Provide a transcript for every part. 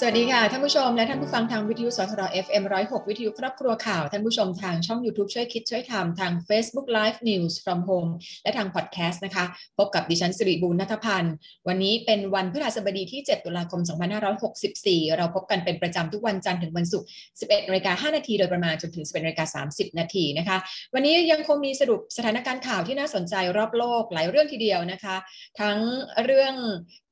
สวัสดีค่ะ ท่านผู้ชมและท่านผู้ฟังทางวิทยุสทร FM 106 วิทยุครอบครัวข่าว ท่านผู้ชมทางช่อง YouTube ช่วยคิดช่วยทำทาง Facebook Live News from Home และทางพอดแคสต์นะคะ พบกับดิฉันสิริบูรณัฐพันธ์ วันนี้เป็นวันพฤหัสบดีที่ 7 ตุลาคม 2564 เราพบกันเป็นประจำทุกวันจันทร์ถึงวันศุกร์ 11นาฬิกา5นาทีโดยประมาณจนถึง 11นาฬิกา30 นาทีนะคะ วันนี้ยังคงมีสรุปสถานการณ์ข่าวที่น่าสนใจรอบโลกหลายเรื่องทีเดียวนะคะ ทั้งเรื่อง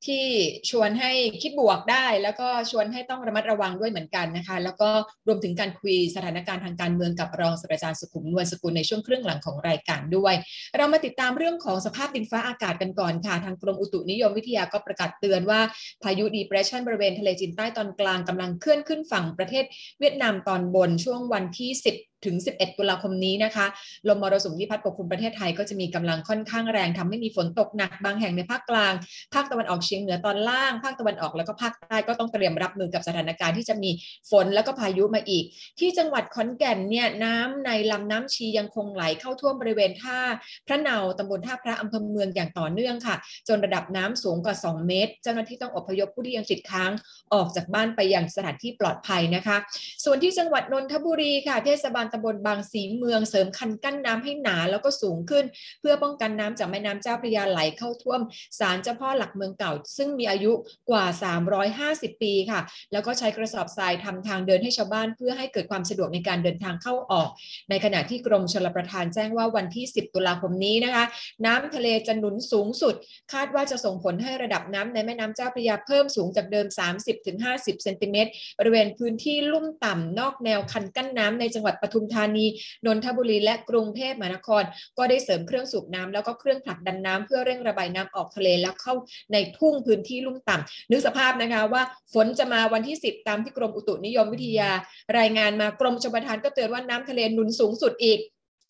ที่ชวนให้คิดบวกได้ แล้วก็ชวนให้ต้องระมัดระวังด้วยเหมือนกันนะคะ แล้วก็รวมถึงการคุยสถานการณ์ทางการเมืองกับรองศาสตราจารย์สุขุมนวลสกุลในช่วงครึ่งหลังของรายการด้วย เรามาติดตามเรื่องของสภาพดินฟ้าอากาศกันก่อนค่ะทางกรมอุตุนิยมวิทยาก็ประกาศเตือนว่าพายุดีเพรสชันบริเวณทะเลจีนใต้ตอนกลางกำลังเคลื่อนขึ้นฝั่งประเทศเวียดนามตอนบนช่วงวันที่ 10 ถึง 11 ตุลาคมนี้นะคะ ลมมรสุมที่พัดปกคลุมประเทศไทยก็จะมีกำลังค่อนข้างแรงทำให้มีฝนตกหนักบางแห่งในภาคกลาง ภาคตะวันออกเฉียงเหนือตอนล่าง ภาคตะวันออกแล้วก็ภาคใต้ก็ต้องเตรียมรับมือกับสถานการณ์ที่จะมีฝนแล้วก็พายุมาอีก ที่จังหวัดขอนแก่นเนี่ยน้ำในลำน้ำชียังคงไหลเข้าท่วมบริเวณท่าพระเนาตำบลท่าพระอำเภอเมืองอย่างต่อเนื่องค่ะ จนระดับน้ำสูงกว่า 2 เมตร เจ้าหน้าที่ต้องอพยพผู้ที่ยังติดค้างออกจากบ้านไปยังสถานที่ปลอดภัยนะคะ ส่วนที่จังหวัดนนทบุรีค่ะเทศบาลตำบลบางสีเมืองเสริมคันกั้นน้ำให้หนาแล้วก็สูงขึ้น เพื่อป้องกันน้ำจากแม่น้ำเจ้าพระยาไหลเข้าท่วมศาลเจ้าพ่อหลักเมืองเก่า ซึ่งมีอายุกว่า 350 ปีค่ะ แล้วก็ใช้กระสอบทรายทำทางเดินให้ชาวบ้านเพื่อให้เกิดความสะดวกในการเดินทางเข้าออก ในขณะที่กรมชลประทานแจ้งว่าวันที่ 10 ตุลาคมนี้นะคะ น้ำทะเลจะหนุนสูงสุด คาดว่าจะส่งผลให้ระดับน้ำในแม่น้ำเจ้าพระยาเพิ่มสูงจากเดิม 30-50เซนติเมตรบริเวณพื้นที่ลุ่มต่ำนอกแนวคันกั้นน้ำในจังหวัดปทุมมธานี นนทบุรีและกรุงเทพมหานคร ก็ได้เสริมเครื่องสูบน้ำแล้วก็เครื่องผลักดันน้ำเพื่อเร่งระบายน้ำออกทะเลแล้วเข้าในทุ่งพื้นที่ลุ่มต่ำนึกสภาพนะคะว่าฝนจะมาวันที่ 10 ตามที่กรมอุตุนิยมวิทยา รายงานมากรมชลประทานก็เตือนว่าน้ำทะเลหนุนสูงสุดอีก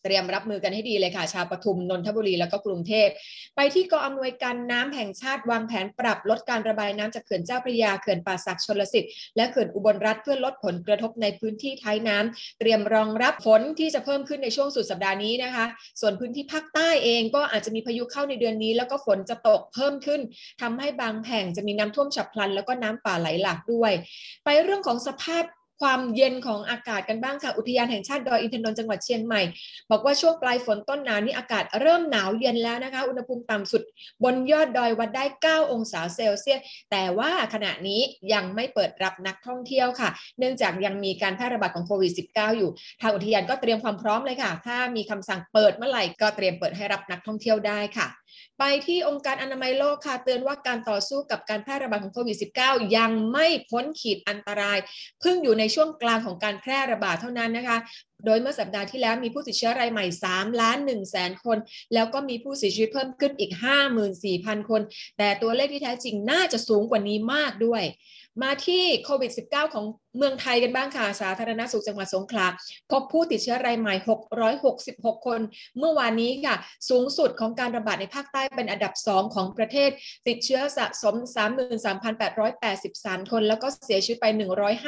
เตรียมรับมือกันให้ดีเลยค่ะ ชาวปทุมนนทบุรีแล้วก็กรุงเทพไปที่กองอำนวยการน้ำแห่งชาติวางแผนปรับลดการระบายน้ำจากเขื่อนเจ้าพระยาเขื่อนป่าสักชนลสิทธิ์และเขื่อนอุบลรัฐเพื่อลดผลกระทบในพื้นที่ท้ายน้ำเตรียมรองรับฝนที่จะเพิ่มขึ้นในช่วงสุดสัปดาห์นี้นะคะ ส่วนพื้นที่ภาคใต้เองก็อาจจะมีพายุเข้าในเดือนนี้ แล้วก็ฝนจะตกเพิ่มขึ้นทำให้บางแห่งจะมีน้ำท่วมฉับพลัน แล้วก็น้ำป่าไหลหลากด้วย ไปเรื่องของสภาพ ความเย็นของอากาศกันบ้างค่ะ อุทยานแห่งชาติดอยอินทนนท์จังหวัดเชียงใหม่ บอกว่าช่วงปลายฝนต้นหนาวนี้อากาศเริ่มหนาวเย็นแล้วนะคะ อุณหภูมิต่ำสุดบนยอดดอยวัดได้ 9 องศาเซลเซียส แต่ว่าขณะนี้ยังไม่เปิดรับนักท่องเที่ยวค่ะ เนื่องจากยังมีการแพร่ระบาดของโควิด -19 อยู่ ทางอุทยานก็เตรียมความพร้อมเลยค่ะ ถ้ามีคำสั่งเปิดเมื่อไหร่ก็เตรียมเปิดให้รับนักท่องเที่ยวได้ค่ะ ไปที่องค์การอนามัยโลกค่ะเตือนว่าการต่อสู้กับการแพร่ระบาดของโควิด -19 ยังไม่พ้นขีดอันตราย เพิ่งอยู่ในช่วงกลางของการแพร่ระบาดเท่านั้นนะคะ โดยเมื่อสัปดาห์ที่แล้วมีผู้ติดเชื้อรายใหม่ 3 ล้าน1แสนคน แล้วก็มีผู้เสียชีวิตเพิ่มขึ้นอีก 54,000 คน แต่ตัวเลขที่แท้จริงน่าจะสูงกว่านี้มากด้วย มาที่โควิด -19 ของเมืองไทยกันบ้างค่ะ สาธารณสุขจังหวัดสงขลาพบผู้ติดเชื้อรายใหม่ 666 คน เมื่อวานนี้ค่ะ สูงสุดของการระบาดในภาคใต้เป็นอันดับ 2 ของประเทศ ติดเชื้อสะสม 33,883 คน แล้วก็เสียชีวิตไป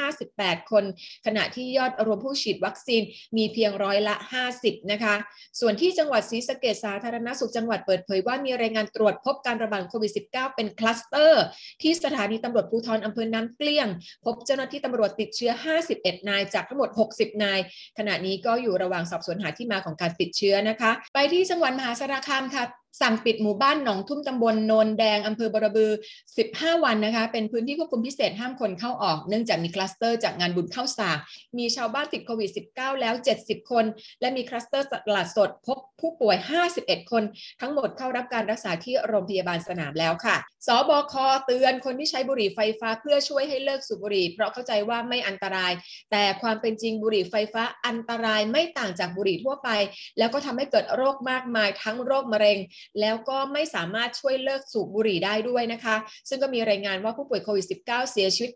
158 คน ขณะที่ยอดรวมผู้ฉีดวัคซีนมีเพียงร้อยละ 50 นะคะ ส่วนที่จังหวัดศรีสะเกษสาธารณสุขจังหวัดเปิดเผยว่ามีรายงานตรวจพบการระบาดโควิด -19 เป็นคลัสเตอร์ ที่สถานีตำรวจภูธรอำเภอน้ำเกลี้ยง พบเจ้าหน้าที่ตำรวจติดเชื้อ 51 นายจากทั้งหมด 60 นาย ขณะนี้ก็อยู่ระหว่างสอบสวนหาที่มาของการติดเชื้อนะคะ ไปที่จังหวัดมหาสารคามค่ะ สั่งปิดหมู่บ้านหนองทุ่มตำบลโนนแดงอำเภอบรบือ 15 วันนะคะ เป็นพื้นที่ควบคุมพิเศษห้ามคนเข้าออก เนื่องจากมีคลัสเตอร์จากงานบุญข้าวสาก มีชาวบ้านติดโควิด -19 แล้ว 70 คน และมีคลัสเตอร์ตลาดสดพบผู้ป่วย 51 คน ทั้งหมดเข้ารับการรักษาที่โรงพยาบาลสนามแล้วค่ะ ศบคเตือนคนที่ใช้บุหรี่ไฟฟ้าเพื่อช่วยให้เลิกสูบบุหรี่ เพราะเข้าใจว่าไม่อันตราย แต่ความเป็นจริงบุหรี่ไฟฟ้าอันตรายไม่ต่างจากบุหรี่ทั่วไป แล้วก็ทำให้เกิดโรคมากมายทั้งโรคมะเร็งแล้วก็ไม่สามารถช่วยเลิกสูบบุหรี่ได้ด้วยนะคะ ซึ่งก็มีรายงานว่าผู้ป่วยโควิด -19 เสียชีวิต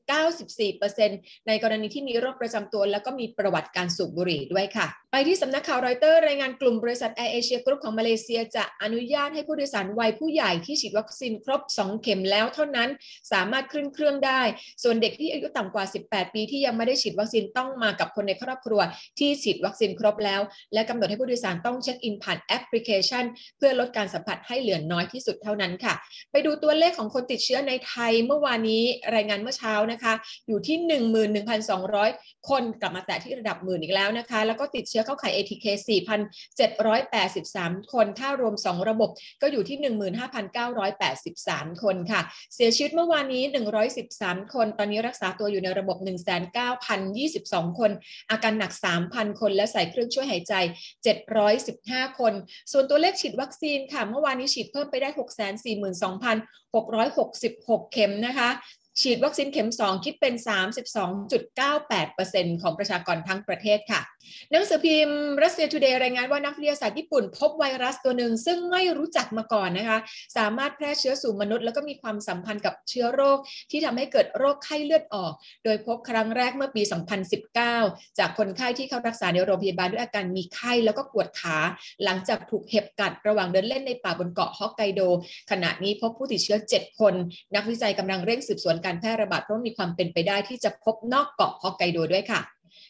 94%ในกรณีที่มีโรคประจำตัว แล้วก็มีประวัติการสูบบุหรี่ด้วยค่ะ ไปที่สำนักข่าวรอยเตอร์รายงานกลุ่มบริษัทแอร์เอเชียกรุ๊ปของมาเลเซียจะอนุญาตให้ผู้โดยสารวัยผู้ใหญ่ที่ฉีดวัคซีนครบ 2 เข็มแล้วเท่านั้นสามารถขึ้นเครื่องได้ ส่วนเด็กที่อายุต่ำกว่า 18 ปีที่ยังไม่ได้ฉีดวัคซีนต้องมากับคนในครอบครัวที่ฉีดวัคซีนครบแล้ว และกำหนดให้ผู้โดยสารต้องเช็คอินผ่านแอปพลิเคชัน เพื่อลดการสัมผัสให้เหลือน้อยที่สุดเท่านั้นค่ะ ไปดูตัวเลขของคนติดเชื้อในไทยเมื่อวานนี้รายงานเมื่อเช้านะคะ อยู่ที่ 11,200 คนกลับมาแตะที่ระดับหมื่นอีกแล้วนะคะ แล้วก็ติดเชื้อเข้าข่าย ATK 4,783 คนถ้ารวม 2 ระบบก็อยู่ที่ 15,983 คนค่ะ เสียชีวิตเมื่อวานนี้ 113 คน ตอนนี้รักษาตัวอยู่ในระบบ 19,022 คน อาการหนัก 3,000 คนและใส่เครื่องช่วยหายใจ 715 คน ส่วนตัวเลขฉีดวัคซีนค่ะเมื่อวานนี้ฉีดเพิ่มไปได้ 642,666 เข็มนะคะ ฉีดวัคซีนเข็ม 2 คิดเป็น 32.98%ของประชากรทั้งประเทศค่ะ หนังสือพิมพ์รัสเซียทูเดย์รายงานว่านักวิทยาศาสตร์ญี่ปุ่นพบไวรัสตัวหนึ่ง ซึ่งไม่รู้จักมาก่อนนะคะ สามารถแพร่เชื้อสู่มนุษย์ แล้วก็มีความสัมพันธ์กับเชื้อโรค ที่ทำให้เกิดโรคไข้เลือดออก โดยพบครั้งแรกเมื่อปี 2019 จากคนไข้ที่เข้ารักษาในโรงพยาบาลด้วยอาการมีไข้แล้วก็ปวดขา หลังจากถูกเห็บกัดระหว่างเดินเล่นในป่าบนเกาะฮอกไกโด ขณะนี้พบผู้ติดเชื้อ 7 คน นักวิจัยกำลังเร่งสืบสวนการแพร่ระบาดเพราะมีความเป็นไปได้ที่จะพบนอกเกาะฮอกไกโดด้วยค่ะ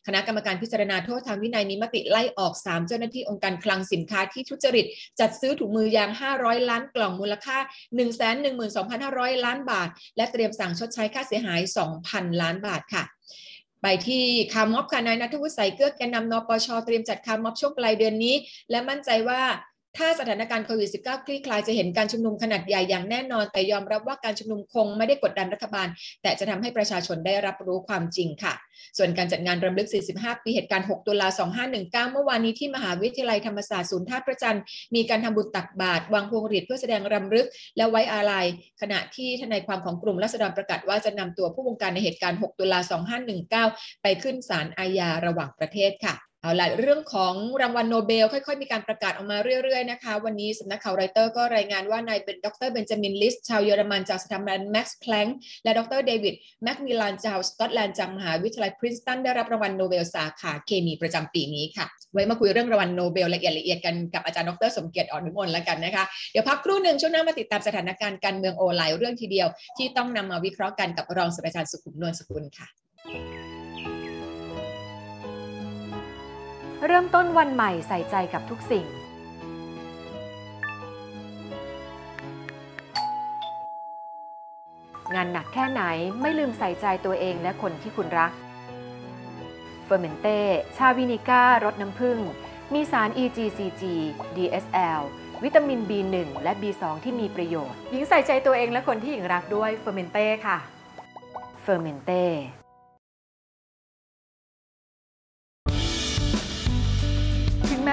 คณะกรรมการพิจารณาโทษทางวินัยมีมติไล่ออก 3 เจ้าหน้าที่องค์การคลังสินค้าที่ทุจริต จัดซื้อถุงมือยาง 500 ล้านกล่องมูลค่า 112,500 ล้านบาท และเตรียมสั่งชดใช้ค่าเสียหาย 2,000 ล้านบาทค่ะไปที่คาร์ม็อบค่ะนายณัฐวุฒิใสยเกื้อแกนนำนปชเตรียมจัดคาร์ม็อบช่วงปลายเดือนนี้ และมั่นใจว่า ถ้าสถานการณ์โควิด -19 คลี่คลายจะเห็นการชุมนุมขนาดใหญ่อย่างแน่นอน แต่ยอมรับว่าการชุมนุมคงไม่ได้กดดันรัฐบาล แต่จะทำให้ประชาชนได้รับรู้ความจริงค่ะ ส่วนการจัดงานรำลึก 45 ปีเหตุการณ์ 6 ตุลา 2519 เมื่อวานนี้ที่มหาวิทยาลัยธรรมศาสตร์ศูนย์ท่าพระจันทร์มีการทำบุญตักบาตรวางพวงหรีดเพื่อแสดงรำลึก และไว้อาลัย ขณะที่ทนายความของกลุ่มราษฎรประกาศว่าจะนำตัวผู้บงการในเหตุการณ์ 6 ตุลา 2519 ไปขึ้นศาลอาญาระหว่างประเทศค่ะ เอาละเรื่องของรางวัลโนเบล ค่อยๆ มีการประกาศออกมาเรื่อยๆ นะคะ วันนี้สำนักข่าวรอยเตอร์ก็รายงานว่านายเป็นดรเบนจามินลิสต์ชาวเยอรมันจากสถาบันแม็กซ์พลังค์และดรเดวิดแมคมิลานจากสกอตแลนด์จากมหาวิทยาลัยพรินสตันได้รับรางวัลโนเบลสาขาเคมีประจำปีนี้ค่ะ ไว้มาคุยเรื่องรางวัลโนเบลละเอียดละเอียดกันกับอาจารย์ดรสมเกียรติอ่อนวิมลแล้วกันนะคะเดี๋ยวพักครู่หนึ่งช่วงหน้ามาติดตามสถานการณ์การเมืองโอ้หลายเรื่องทีเดียว ที่ต้องนำมาวิเคราะห์กันกับรองศาสตราจารย์สุขุมนวลสกุลค่ะ เริ่มต้นวันใหม่ใส่ใจกับทุกสิ่ง งานหนักแค่ไหนไม่ลืมใส่ใจตัวเองและคนที่คุณรักเฟอร์เมนเต้ ชาวินิก้ารสน้ำผึ้ง มีสาร EGCG DSL วิตามิน B1 และ B2 ที่มีประโยชน์ หญิงใส่ใจตัวเองและคนที่หญิงรักด้วยเฟอร์เมนเต้ค่ะเฟอร์เมนเต้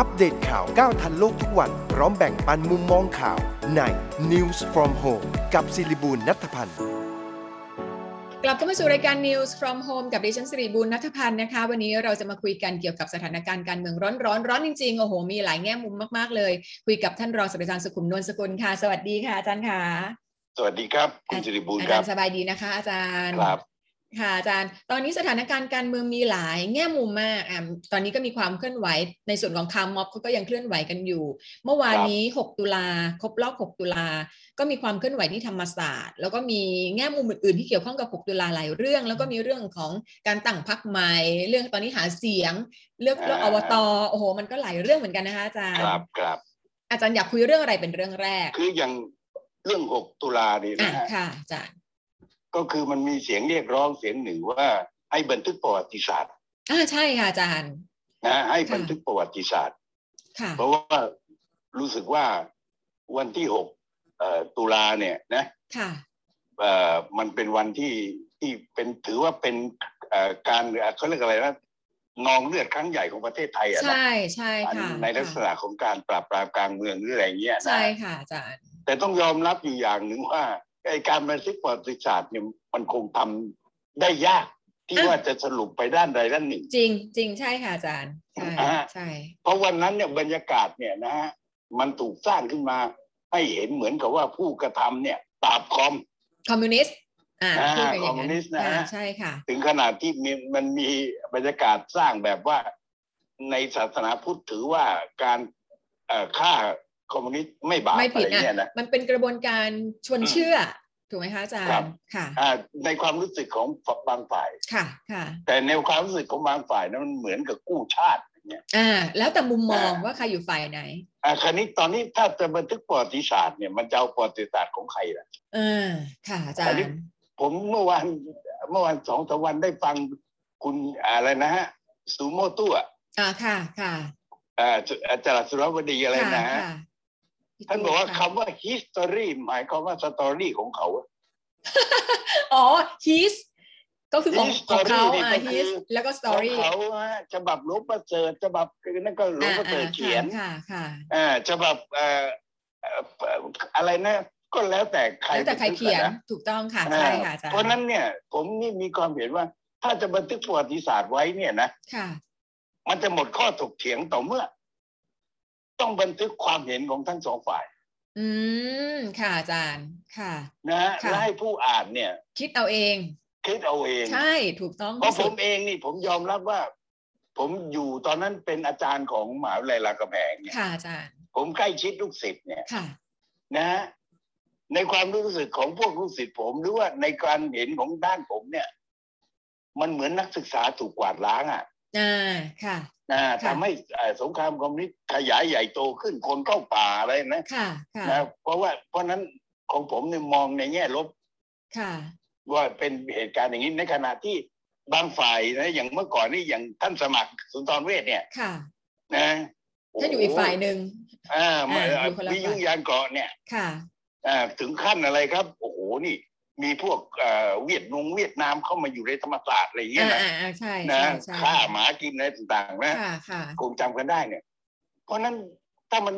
อัปเดตข่าวก้าวทันโลกทุกวัน พร้อมแบ่งปันมุมมองข่าวใน News from Home กับศิริบูลนัทพันธ์กลับเข้ามาสู่รายการ News from Home กับดิฉันสิริบูลนัทพันธ์นะคะ วันนี้เราจะมาคุยกันเกี่ยวกับสถานการณ์การเมืองร้อนร้อนร้อนจริงๆ โอ้โห มีหลายแง่มุมมากๆเลย คุยกับท่านรองศาสตราจารย์สุขุมนวลสกุลค่ะ สวัสดีค่ะอาจารย์ค่ะ สวัสดีครับ คุณสิริบูลอาคจารัรบย์สบายดีนะคะ อาจารย์ครับ ค่ะอาจารย์ ตอนนี้สถานการณ์การเมืองมีหลายแง่มุมมากอ่าตอนนี้ก็มีความเคลื่อนไหวในส่วนของคาร์ม็อบเขาก็ยังเคลื่อนไหวกันอยู่ เมื่อวานนี้ 6 ตุลาครบรอบ 6 ตุลา ก็มีความเคลื่อนไหวที่ธรรมศาสตร์ แล้วก็มีแง่มุมอื่นๆที่เกี่ยวข้องกับ 6 ตุลาหลายเรื่อง แล้วก็มีเรื่องของการตั้งพรรคใหม่ เรื่องตอนนี้หาเสียง เลือกเลือกอบต โอ้โห มันก็หลายเรื่องเหมือนกันนะคะอาจารย์ ครับครับอาจารย์อยากคุยเรื่องอะไรเป็นเรื่องแรก คืออย่างเรื่อง 6 ตุลานี่อะนะฮะค่ะอาจารย์ ก็คือมันมีเสียงเรียกร้องเสียงหนึ่งว่าให้บันทึกประวัติศาสตร์อ่าใช่ค่ะอาจารย์นะให้ค่ะบันทึกประวัติศาสตร์ค่ะเพราะว่ารู้สึกว่าวันที่6เอ่อตุลาเนี่ยนะค่ะเอ่อมันเป็นวันที่ที่เป็นถือว่าเป็นเอ่อการเอ่อเขาเรียกอะไรนะนองเลือดครั้งใหญ่ของประเทศไทยอะนะใช่ใช่ค่ะในลักษณะของการปราบปรามกลางเมืองหรืออะไรเงี้ยใช่นะค่ะอาจารย์แต่ต้องยอมรับอยู่อย่างหนึ่งว่า ไอการบันทึกประวัติศาสตร์เนี่ยมันคงทำได้ยากที่อะว่าจะสรุปไปด้านใดด้านหนึ่ง จริงจริงใช่ค่ะอาจารย์ใช่อ่าใช่ เพราะวันนั้นเนี่ยบรรยากาศเนี่ยนะฮะมันถูกสร้างขึ้นมาให้เห็นเหมือนกับว่าผู้กระทำเนี่ยปราบคอมคอมมิวนิสต์อ่าอ่าพูดกันอย่างคอมมิวนิสต์นะฮะอ่าใช่ค่ะ ถึงขนาดที่มีมันมีบรรยากาศสร้างแบบว่า ในศาสนาพุทธถือว่าการเอ่อฆ่า คอมมิวนิสต์ไม่บาปไม่อะผิดไรอะเงี้ยนะมันเป็นกระบวนการชวนอืมเชื่อถูกไหมคะอาจารครับย์ค่ะอ่าในความรู้สึกของบางฝ่ายค่ะค่ะ แต่ในความรู้สึกของบางฝ่ายนั้นมันเหมือนกับกู้ชาติอย่างเงี้ยอ่าแล้วแต่มุมมองอ่าว่าใครอยู่ฝ่ายไหนอ่าคราวนี้ตอนนี้ถ้าจะบันทึกประวัติศาสตร์เนี่ยมันจะเอาประวัติศาสตร์ของใครล่ะเออค่ะอาจารอันนี้ย์ผมเมื่อวานเมื่อวานสองสามวันได้ฟังคุณอะไรนะฮะซูโมตุอะอ่าค่ะค่ะอ่าอาจารย์สุรวดีอะไรค่ะนะฮะค่ะ ท่านบอกว่าค่ะคำว่า history หมายความว่าสตอรี่ของเขาอะอ๋อ his ก็คือของของเขา History อ่านี่ก็คือ his แล้วก็ของ story เขาฮะฉบับหลวงประเสริฐฉบับนั่นก็หลวงประเสริฐเขียนค่ะค่ะอ่าฉบับเอ่อเอ่ออะไรนะก็แล้วแต่ใครแล้วแต่ใครเขียนบัทึกอะะถูกต้องค่ะใช่ค่ะอาจารย์เพราะฉะนั้นเนี่ย ผมนี่มีความเห็นว่า ถ้าจะบันทึกประวัติศาสตร์ไว้เนี่ยนะค่ะ มันจะหมดข้อถกเถียงต่อเมื่อ ต้องบันทึกความเห็นของทั้งสองฝ่าย อืมค่ะอาจารย์ค่ะ นะฮะค่ะและให้ผู้อ่านเนี่ย คิดเอาเอง คิดเอาเอง ใช่ถูกต้องเพราะที่ผสุดมเองนี่ผมยอมรับว่า ผมอยู่ตอนนั้นเป็นอาจารย์ของมหาวิทยาลัยรามคำแหงเนี่ยค่ะอาจารย์ ผมใกล้ชิดลูกศิษย์เนี่ยค่ะนะฮะในความรู้สึกของพวกลูกศิษย์ผม หรือว่าในการเห็นของด้านผมเนี่ย มันเหมือนนักศึกษาถูกกวาดล้างอะอ่าค่ะ นะค่ะทำให้เอ่อสงครามคอมมิวนิสต์ขยายใหญ่โตขึ้นคนเข้าป่าอะไรนะค่ะค่ะนะเพราะว่าเพราะฉะนั้นของผมเนี่ยมองในแง่ลบค่ะ ว่าเป็นเหตุการณ์อย่างนี้ในขณะที่บางฝ่ายนะอย่างเมื่อก่อนนี่อย่างท่านสมัครสุนทรเวชเนี่ยค่ะ นะถ้าอยู่อีกฝ่ายหนึ่งอ่ามาอ่าอยู่คนละวิทยุฝ่ายยานเกราะเนี่ย ค่ะอ่าถึงขั้นอะไรครับ โอ้โหนี่ มีพวกเอ่อเวียดนงเวียดนามเข้ามาอยู่ในธรรมศาสตร์อะไรอย่างเงี้อ่ายนะอ่าอ่าใช่นะใช่ใช่ฆ่าหมากินอะไรต่างๆนะค่ะค่ะคงจำกันได้เนี่ย เพราะฉะนั้นถ้ามัน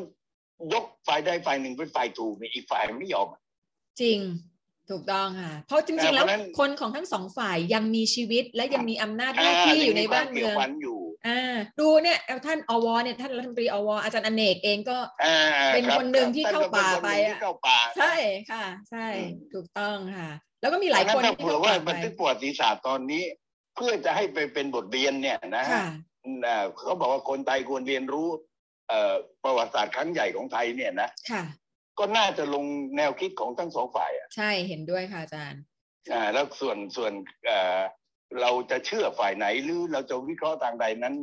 ยกฝ่ายใดฝ่ายหนึ่งเป็นฝ่ายถูกเนี่ยอีกฝ่ายไม่ยอม จริงถูกต้องค่ะ เพราะจริงๆแล้วเพราะฉะนั้นคนของทั้งสองฝ่ายยังมีชีวิตและยังมีอำนาจหอ่าน้าที่อยู่ในยังมีบ้านควเมืกี่ยวองพันอยู่ อ่าดูเนี่ยเอาท่านอวเนี่ยท่านรัฐมนตรีอวอาจารย์อเนกเองก็อ่าเป็นรับคนหนึ่งที่ท่เข้าป่าก็นคนหนึ่งไปที่อะเข้าป่าใช่ค่ะ ใช่อืมถูกต้องค่ะ แล้วก็มีหลายคนถ้าที่เผื่อเข้าว่าป่าบันไปทึกประวัติศาสตร์ตอนนี้ เพื่อจะให้ไปเป็นบทเรียนเนี่ยนะฮะค่ะอ่าเขาบอกว่าคนไทยควรเรียนรู้เอ่อประวัติศาสตร์ครั้งใหญ่ของไทยเนี่ยนะค่ะ ก็น่าจะลงแนวคิดของทั้งสองฝ่ายอะใช่เห็นด้วยค่ะอาจารย์อ่าแล้วส่วนส่วน เอ่อเราจะเชื่อฝ่ายไหนหรือเราจะวิเคราะห์ทางใดนั้น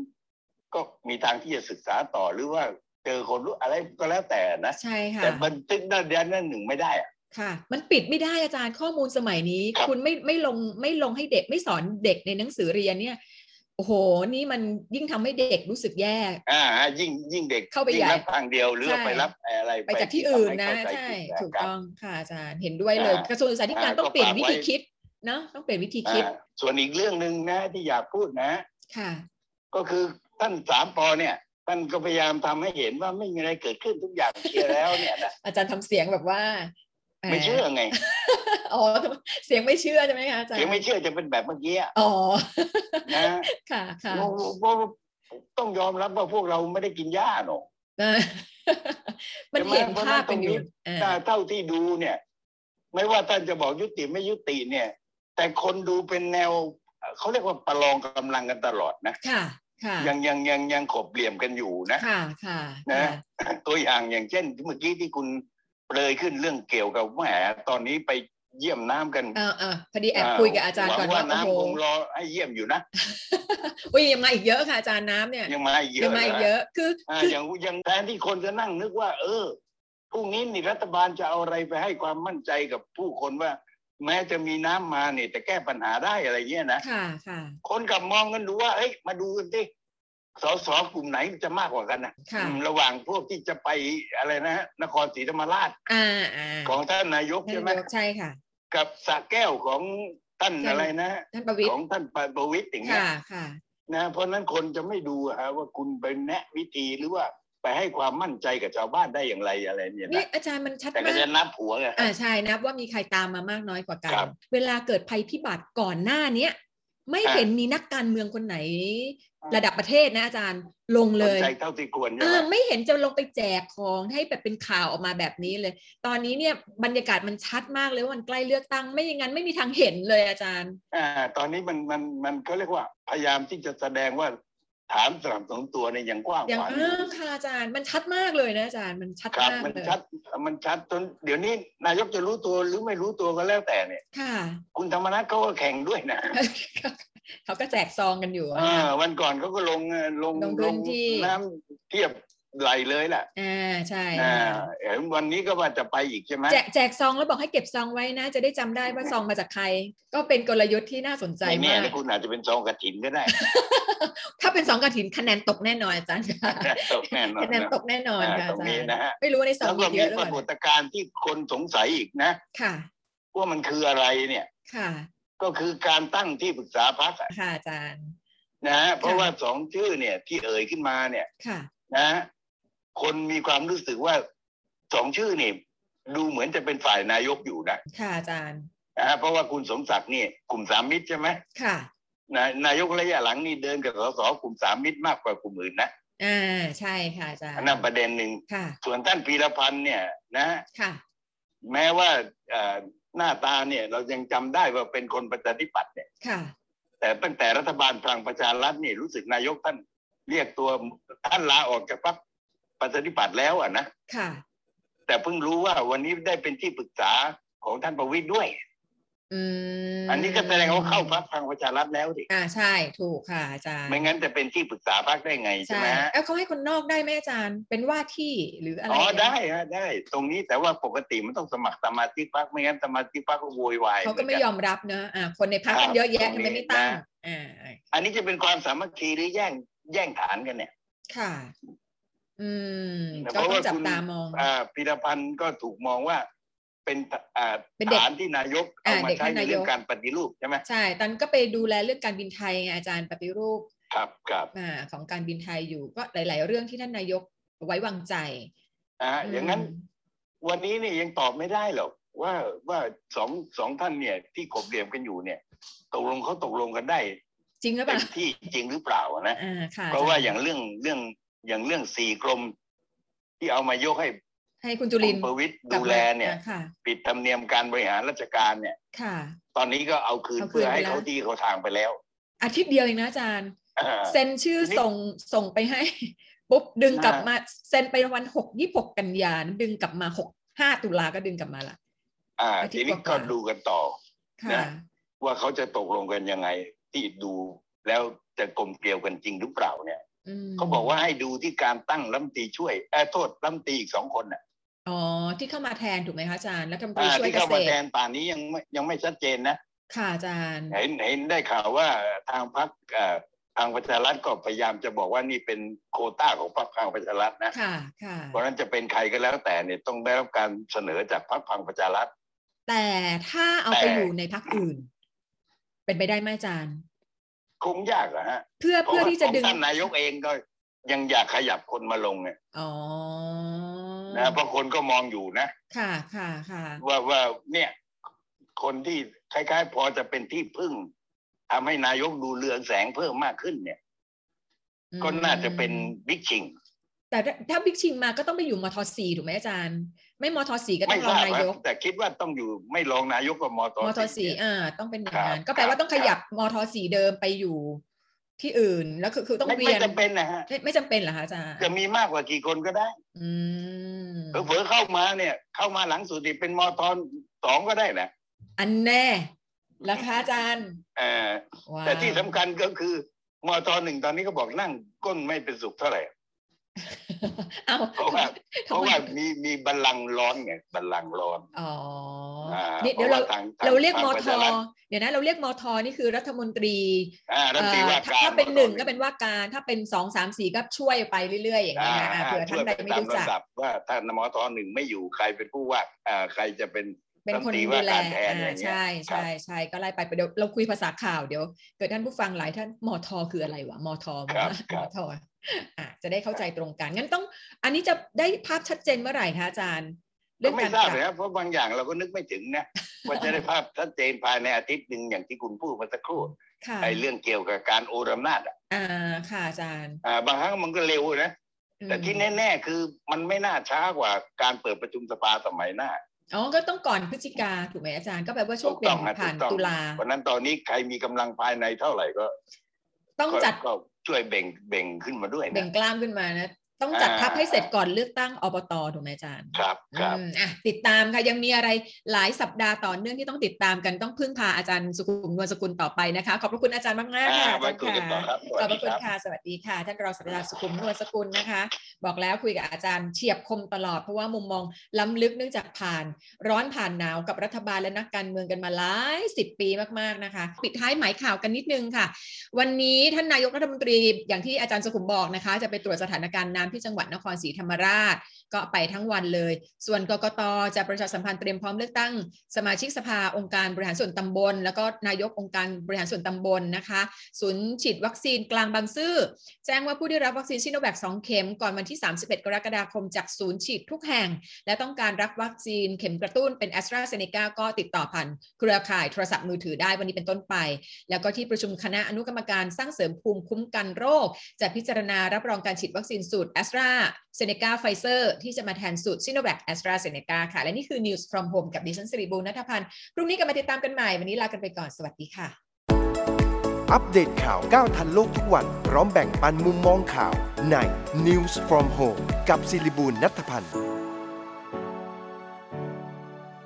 ก็มีทางที่จะศึกษาต่อหรือว่าเจอคนรู้อะไรก็แล้วแต่นะใช่ค่ะแต่บันทึกด้านใดด้านหนึ่งไม่ได้อะค่ะ มันปิดไม่ได้อาจารย์ข้อมูลสมัยนี้ครับคุณไม่ไม่ลงไม่ลงให้เด็กไม่สอนเด็กในหนังสือเรียนเนี่ยโอ้โห นี่มันยิ่งทำให้เด็กรู้สึกแย่ อ่า ยิ่งยิ่งเด็กเข้าไปยิ่ใหญ่งรับทางเดียวหรือใช่ไปรับอะไรไปจากที่อื่นนะทำให้เข้าจใช่ผิดนะถูกครับต้องค่ะอาจารย์ เห็นด้วยเลยอ่ากระทรวงศึกษาธิการอ่าต้องเปลี่ยนก็ฝากวิไว้ธีคิด เนาะต้องเปลี่ยนวิธีคิดอ่าส่วนอีกเรื่องหนึ่งนะที่อยากพูดนะ ค่ะ ก็คือท่านสามปอเนี่ยท่านก็พยายามทำให้เห็นว่าไม่มีอะไรเกิดขึ้นทุกอย่างเคลียร์แล้วเนี่ยนะอาจารย์ทำเสียงแบบว่าแหไม่เชื่อไงอ๋อเสียงไม่เชื่อใช่ไหมคะอาจารย์ยังไม่เชื่อจะเป็นแบบเมื่อกี้อะอ๋อนะค่ะค่ะเพราะว่าต้องยอมรับว่าพวกเราไม่ได้กินหญ้าหรอกนะมันเห็นภาพกันอยู่แต่อ่าเท่าที่ดูเนี่ย ไม่ว่าท่านจะบอกยุติไม่ยุติเนี่ย แต่คนดูเป็นแนวเอ่อเขาเรียกว่าประลองกำลังกันตลอดนะค่ะค่ะยังยังยังยังขบเหลี่ยมกันอยู่นะค่ะค่ะนะค่ะตัวอย่างอย่างเช่นเมื่อกี้ที่คุณเปรยขึ้นเรื่องเกี่ยวกับแหมตอนนี้ไปเยี่ยมน้ำกันเออเออพอดีแอบคุยกับอาจารย์หก่วัอนงว่าว่าโอ้โหน้ำคงรอให้เยี่ยมอยู่นะอุ้ยยังมาอีกเยอะค่ะอาจารย์น้ำเนี่ยยังมาอีกเยยัอะงมาอีกนะเยอะคืออ่าคืออย่างอย่างแทนที่คนจะนั่งนึกว่า เออพรุ่งนี้นี่รัฐบาลจะเอาอะไรไปให้ความมั่นใจกับผู้คนว่า แม้จะมีน้ำมาเนี่ยแต่แก้ปัญหาได้อะไรเงี้ยนะค่ะค่ะคนกลับมองกันดูว่าเอ้ยมาดูกันดิสสกลุ่มไหนจะมากกว่ากันนะค่ะอืมระหว่างพวกที่จะไปอะไรนะฮะนครศรีธรรมราชอ่าอ่าของท่านนายกท่านใช่ไหมนายกใช่ค่ะ กับสระแก้วของท่านท่านอะไรนะท่านประวิตขรองท่านประวิตรอย่างเงี้ยค่ะค่ะนะเพราะฉะนั้นคนจะไม่ดูฮะว่าคุณไปแนะวิธีหรือว่า ไปให้ความมั่นใจกับชาวบ้านได้อย่างไรอะไรเนี่ยนี่นะอาจารย์มันชัดแต่ก็มากจะนับหัวไง อ่าใช่นับว่ามีใครตามมามากน้อยกว่ากัน ครับเวลาเกิดภัยพิบัติก่อนหน้าเนี้ยไม่อ่าเห็นมีนักการเมืองคนไหน อ่า ระดับประเทศนะอาจารย์ลงสเลนย ใจเท่าที่ควรใช่เอไหมอไม่เห็นจะลงไปแจกของให้แบบเป็นข่าวออกมาแบบนี้เลย ตอนนี้เนี่ยบรรยากาศมันชัดมากเลยว่ามันใกล้เลือกตั้งไม่อย่างนั้นไม่มีทางเห็นเลยอาจารย์ อ่าตอนนี้มันมันมันก็เรียกว่าพยายามที่จะแสดงว่า ฐานสนับสนุนตัวในยอย่างกว้างอย่างขวางเออค่ะอาจารย์มันชัดมากเลยนะอาจารย์มันชัดครับมากมันเลยชัดมันชัดจนเดี๋ยวนี้นายกจะรู้ตัวหรือไม่รู้ตัวก็แล้วแต่เนี่ย ค่ะ คุณธรรมนัฐเขาก็แข่งด้วยนะเขาก็แจกซองกันอยู่อะอ่านะวันก่อนเขาก็ลงเอ่อลงลงพื้นที่น้ำเทียบ ไหลเลยแหละอ่าใช่อ่าค่ะเห็นวันนี้ก็ว่าจะไปอีกใช่ไหมแจกแจกซองแล้วบอกให้เก็บซองไว้นะ จะได้จำได้ว่าซองมาจากใคร ก็เป็นกลยุทธ์ที่น่าสนใจไม่แน่มากนะคุณอาจจะเป็นซองกระถินก็ได้ ถ้าเป็นซองกระถินคะแนนตกแน่นอนอาจารย์ค่ะตกแน่นอนคะแนนตกแน่นอนอ่าค่ะตรอางจารนี้ย์นะฮะไม่รู้ว่าในซอแล้งวก็มีเยมีอะหรือปเปรากล่าฏการณ์ที่คนสงสัยอีกนะ ค่ะว่ามันคืออะไรเนี่ยค่ะ ก็คือการตั้งที่ปรึกษาพรรคอะค่ะอาจารย์นะฮะเพราะว่าสองชื่อเนี่ยที่เอ่ยขึ้นมาเนี่ยค่ะนะฮะ คนมีความรู้สึกว่าสองชื่อนี่ดูเหมือนจะเป็นฝ่ายนายกอยู่นะค่ะอาจารย์นะฮะเพราะว่าคุณสมศักดิ์นี่กลุ่มสามมิตรใช่ไหมค่ะนะนายกระยะหลังนี่เดินกับสสกลุ่มสามมิตรมากกว่ากลุ่มอื่นนะอ่าใช่ค่ะอาจารย์อันนั้นประเด็นหนึ่งค่ะส่วนท่านพีรพันธ์เนี่ยนะค่ะ แม้ว่าเอ่อหน้าตาเนี่ยเรายังจำได้ว่าเป็นคนประชาธิปัตย์เนี่ยค่ะ แต่ตั้งแต่รัฐบาลพลังประชารัฐนี่รู้สึกนายกท่านเรียกตัวท่านลาออกจากพรรค ประชาธิปัตย์แล้วอะนะค่ะ แต่เพิ่งรู้ว่าวันนี้ได้เป็นที่ปรึกษาของท่านประวิตรด้วย อืมอันนี้ก็แสดงว่าเข้าพรรคพลังประชารัฐแล้วดิอ่าใช่ถูกค่ะอาจารย์ไม่งั้นจะเป็นที่ปรึกษาพรรคได้ไงใช่ใช่ไหมฮะเอ้าเขาให้คนนอกได้ไหมอาจารย์ เป็นว่าที่หรืออะไรอ๋อเนี่ยได้ฮะได้ ตรงนี้แต่ว่าปกติมันต้องสมัครสมาชิกพรรคไม่งั้นสมาชิกพรรคก็โวยวายเขาก็ไม่หนนยอมรับเนอะอ่าคนในพักครักับนเยอะแยะตรงนี้ทำไมไม่ตั้งนะอ่าอันนี้จะเป็นความสามัคคีหรือแย่งแย่งฐานกันเนี่ย ค่ะ อืมเพก็ราะต้อว่างจับคุณตามองอ่าพิรพันธ์ก็ถูกมองว่า เป็นอ่าเป็นเด็กฐานที่นายกอ่าเอามาเด็กใช้ท่านในนายกเรื่องการปฏิรูปใช่ไหมใช่ตอนนนก็ไปดูแลเรื่องการบินไทยไงอาจารย์ปฏิรูปครับครับอ่าของการบินไทยอยู่ก็หลาย ๆ เรื่องที่ท่านนายกไว้วางใจอ่าอย่างนั้นมวันนี้นี่ยังตอบไม่ได้หรอกว่าว่าสองสองท่านเนี่ย ที่ขบเหลี่ยมกันอยู่เนี่ย ตกลงเขาตกลงกันได้ จริงหรือเปเต็ล่ามที่จริงหรือเปล่านะอ่าค่ะเพราะว่าจอย่างเรื่องเรื่อง อย่างเรื่องสี่กรมที่เอามายกให้ให้คุณจุลินทคุณร์ประวิตรกลัดูบมาแลเนี่ยอ่าค่ะปิดธรรมเนียมการบริหารราชการเนี่ยค่ะ ตอนนี้ก็เอาคืนเอาคืนเพื่อให้ไปแล้วเขาที่เขาทางไปแล้ว อาทิตย์เดียวเองนะอาจารย์อ่าเซ็นชื่อทีนี้ส่งส่งไปให้ปุ๊บดึงกลับอ่ามมาเซ็นไปวันหกยี่หกกันยาดึงกลับมาหกห้าตุลาก็ดึงกลับมาละอ่าอาทิตทีย์นี้กก็ว่าๆดูกันต่อค่ะนะว่าเขาจะตกลงกันยังไงที่ดูแล้วจะกลมเกลียวกันจริงหรือเปล่าเนี่ยม เขาบอกว่าให้ดูที่การตั้งรัฐมนตรีช่วยเออโทษรัฐมนตรีอีกสองคนน่ะอ๋อที่เข้ามาแทนถูกไหมคะอาจารย์รัฐมนตรีอ่าช่วยที่เกเข้าษมาตแทรนป่านนี้ยังไม่ยังไม่ชัดเจนนะค่ะอาจารย์เห็นเห็นได้ข่าวว่าทางพรรคเอ่อทางประชารัฐก็พยายามจะบอกว่านี่เป็นโควต้าของพรรคพลังประชารัฐนะค่ะค่ะเพราะฉะนั้นจะเป็นใครก็แล้วแต่เนี่ยต้องได้รับการเสนอจากพรรคพลังประชารัฐแต่ถ้าเอาไปแต่อยู่ในพักอื่น เป็นไปได้ไหมอาจารย์ คงยากอะฮะ เพื่อเพราะเพื่อว่าที่จะของดึงท่านนายกเองก็ ยังอยากขยับคนมาลงเนี่ยอ๋อนะเพราะคนก็มองอยู่นะ ค่ะค่ะค่ะว่าว่าเนี่ย คนที่คล้ายๆ พอจะเป็นที่พึ่งทำให้นายกดูเรืองแสงเพิ่มมากขึ้นเนี่ย ก็น่าจะเป็นบิ๊กชิงแต่แต่ถ้าถ้าบิ๊กชิงมาก็ต้องไปอยู่มทสี่ถูกไหมอาจารย์ ไม่มทสี่ก็ต้ไม่องรทองราบนายก แต่คิดว่าต้องอยู่ไม่รองนายกกับมทมทสี่อ่า ต้องเป็นอย่างนั้นครับก็แปลว่าต้องคขรับยับมทสี่เดิมไปอยู่ที่อื่นแล้วคือคือต้องไม่เวีไม่ยนจำเป็นนะฮะไม่ไม่จำเป็นเหรอคะอาจารย์จะมีมากกว่ากี่คนก็ได้ อืมเผลอๆเข้ามาเนี่ย เข้ามาหลังสุดนี่เป็นมทสองก็ได้นะอันแน่ราคาอาจารย์เออว้าวแต่ที่สำคัญก็คือมทหนึ่งตอนนี้ก็บอกนั่งก้นไม่เป็นสุขเท่าไหร่ เอ้าเพราะว่าเพทำราะไมว่ามีมีบัลลังก์ร้อนไงบัลลังก์ร้อนอ๋ออ่านี่เดี๋ยวเราพะทงทงเราเรียกทงมประทชารัฐเดี๋ยวนะเราเรียกมทนี่คือรัฐมนตรีอ่ารัฐมนตรีว่าเอ่อการถ้าเป็นหนึ่งมทก็เป็นว่าการถ้าเป็นสองสามสี่ก็ช่วยไปเรื่อยๆอย่างนี้ยนะอ่าเผื่อท่านใดไม่รู้จักช่วยปตาลำดับว่าถ้ามทหนึ่งไม่อยู่ใครเป็นผู้ว่าอ่าใครจะเป็นเป็นคนรัฐมตรีดูว่าแลการแทนออ่าย่างเงี้ยใช่ครัใช่บใช่ก็ไล่ไปเดี๋ยวเราคุยภาษาข่าวเดี๋ยวเกิดท่านผู้ฟังหลายท่านมทคืออะไรวะมทครับมครับท อะจะได้เข้าใจตรงกันงั้นต้อง อันนี้จะได้ภาพชัดเจนเมื่อไหร่คะอาจารย์เรื่ก็องไม่การทราบปรับเลยครับเพราะบางอย่างเราก็นึกไม่ถึงนะว่าจะได้ภาพชัดเจนภายในอาทิตย์หนึ่งอย่างที่คุณพูดมาสักครู่ค่ะไอ้เรื่องเกี่ยวกับการโอนอำนาจอะอ่าค่ะอาจารย์ อ่า บางครั้งมันก็เร็วนะอืมแต่ที่แน่ ๆ คือมันไม่น่าช้ากว่าการเปิดประชุมสภาสมัยหน้าอ๋อก็ต้องก่อนพฤศจิกาถูกไหมอาจารย์ก็แปลว่าช่วงเปลี่ยนนะผ่านถูกต้องตุลาเพราะฉะนั้นตอนนี้ใครมีกำลังภายในเท่าไหร่ก็ ต้องจัดก็ก็ ช่วยเบ่งเบ่งขึ้นมาด้วยเบ่งกล้ามขึ้นมานะ ต้องจัดอ่าทัพให้เสร็จก่อนเลือกตั้งอบตถูกไหมอาจารย์ครับครับอืมอะติดตามค่ะยังมีอะไรหลายสัปดาห์ต่อเนื่องที่ต้องติดตามกันต้องพึ่งพาอาจารย์สุขุมนวลสกุลต่อไปนะคะ ขอบพระคุณอาจารย์มากมากๆอ่าค่ะอาไว้จารย์คุยกันต่อค่ะครับสขวัอบสพดีระคุคณรับค่ะสวัสดีค่ะ ท่านรองศาสตราจารย์สุขุมนวลสกุลนะคะ บอกแล้วคุยกับอาจารย์เฉียบคมตลอดเพราะว่ามุมมองล้ำลึกเนื่องจากผ่าน ร้อนผ่านหนาวกับรัฐบาลและนักการเมืองกันมาหลายสิบปีมากๆนะคะ ปิดท้ายหมายข่าวกันนิดนึงค่ะ วันนี้ท่านนายกรัฐมนตรีอย่างที่อาจารย์สุขุมบอกนะคะ จะไปตรวจสถานการณ์น้ำที่จังหวัดนครศรีธรรมราช ก็ไปทั้งวันเลย ส่วนกกตจะประชาสัมพันธ์เตรียมพร้อมเลือกตั้ง สมาชิกสภาองค์การบริหารส่วนตำบล แล้วก็นายกองค์การบริหารส่วนตำบลนะคะ ศูนย์ฉีดวัคซีนกลางบางซื่อแจ้งว่าผู้ได้รับวัคซีนซิโนแวค2เข็มก่อนวันที่ 31 กรกฎาคมจากศูนย์ฉีดทุกแห่ง และต้องการรับวัคซีนเข็มกระตุ้นเป็นแอสตราเซเนกาก็ติดต่อผ่านเครือข่ายโทรศัพท์มือถือได้วันนี้เป็นต้นไป แล้วก็ที่ประชุมคณะอนุกรรมการสร้างเสริมภูมิคุ้มกันโรค จะพิจารณารับรองการฉีดวัคซีนสูตรแอสตราเซเนกาไฟเซอร์ที่จะมาแทนสูตรซิโนแวคแอสตราเซเนกาค่ะ และนี่คือ News from Home กับดิฉันสิริบูรณ์ณัฐพันธ์พรุ่งนี้กลับมาติดตามกันใหม่ วันนี้ลากันไปก่อนสวัสดีค่ะ อัปเดตข่าวก้าวทันโลกทุกวัน พร้อมแบ่งปันมุมมองข่าวใน News from Home กับสิริบูรณ์ณัฐพันธ์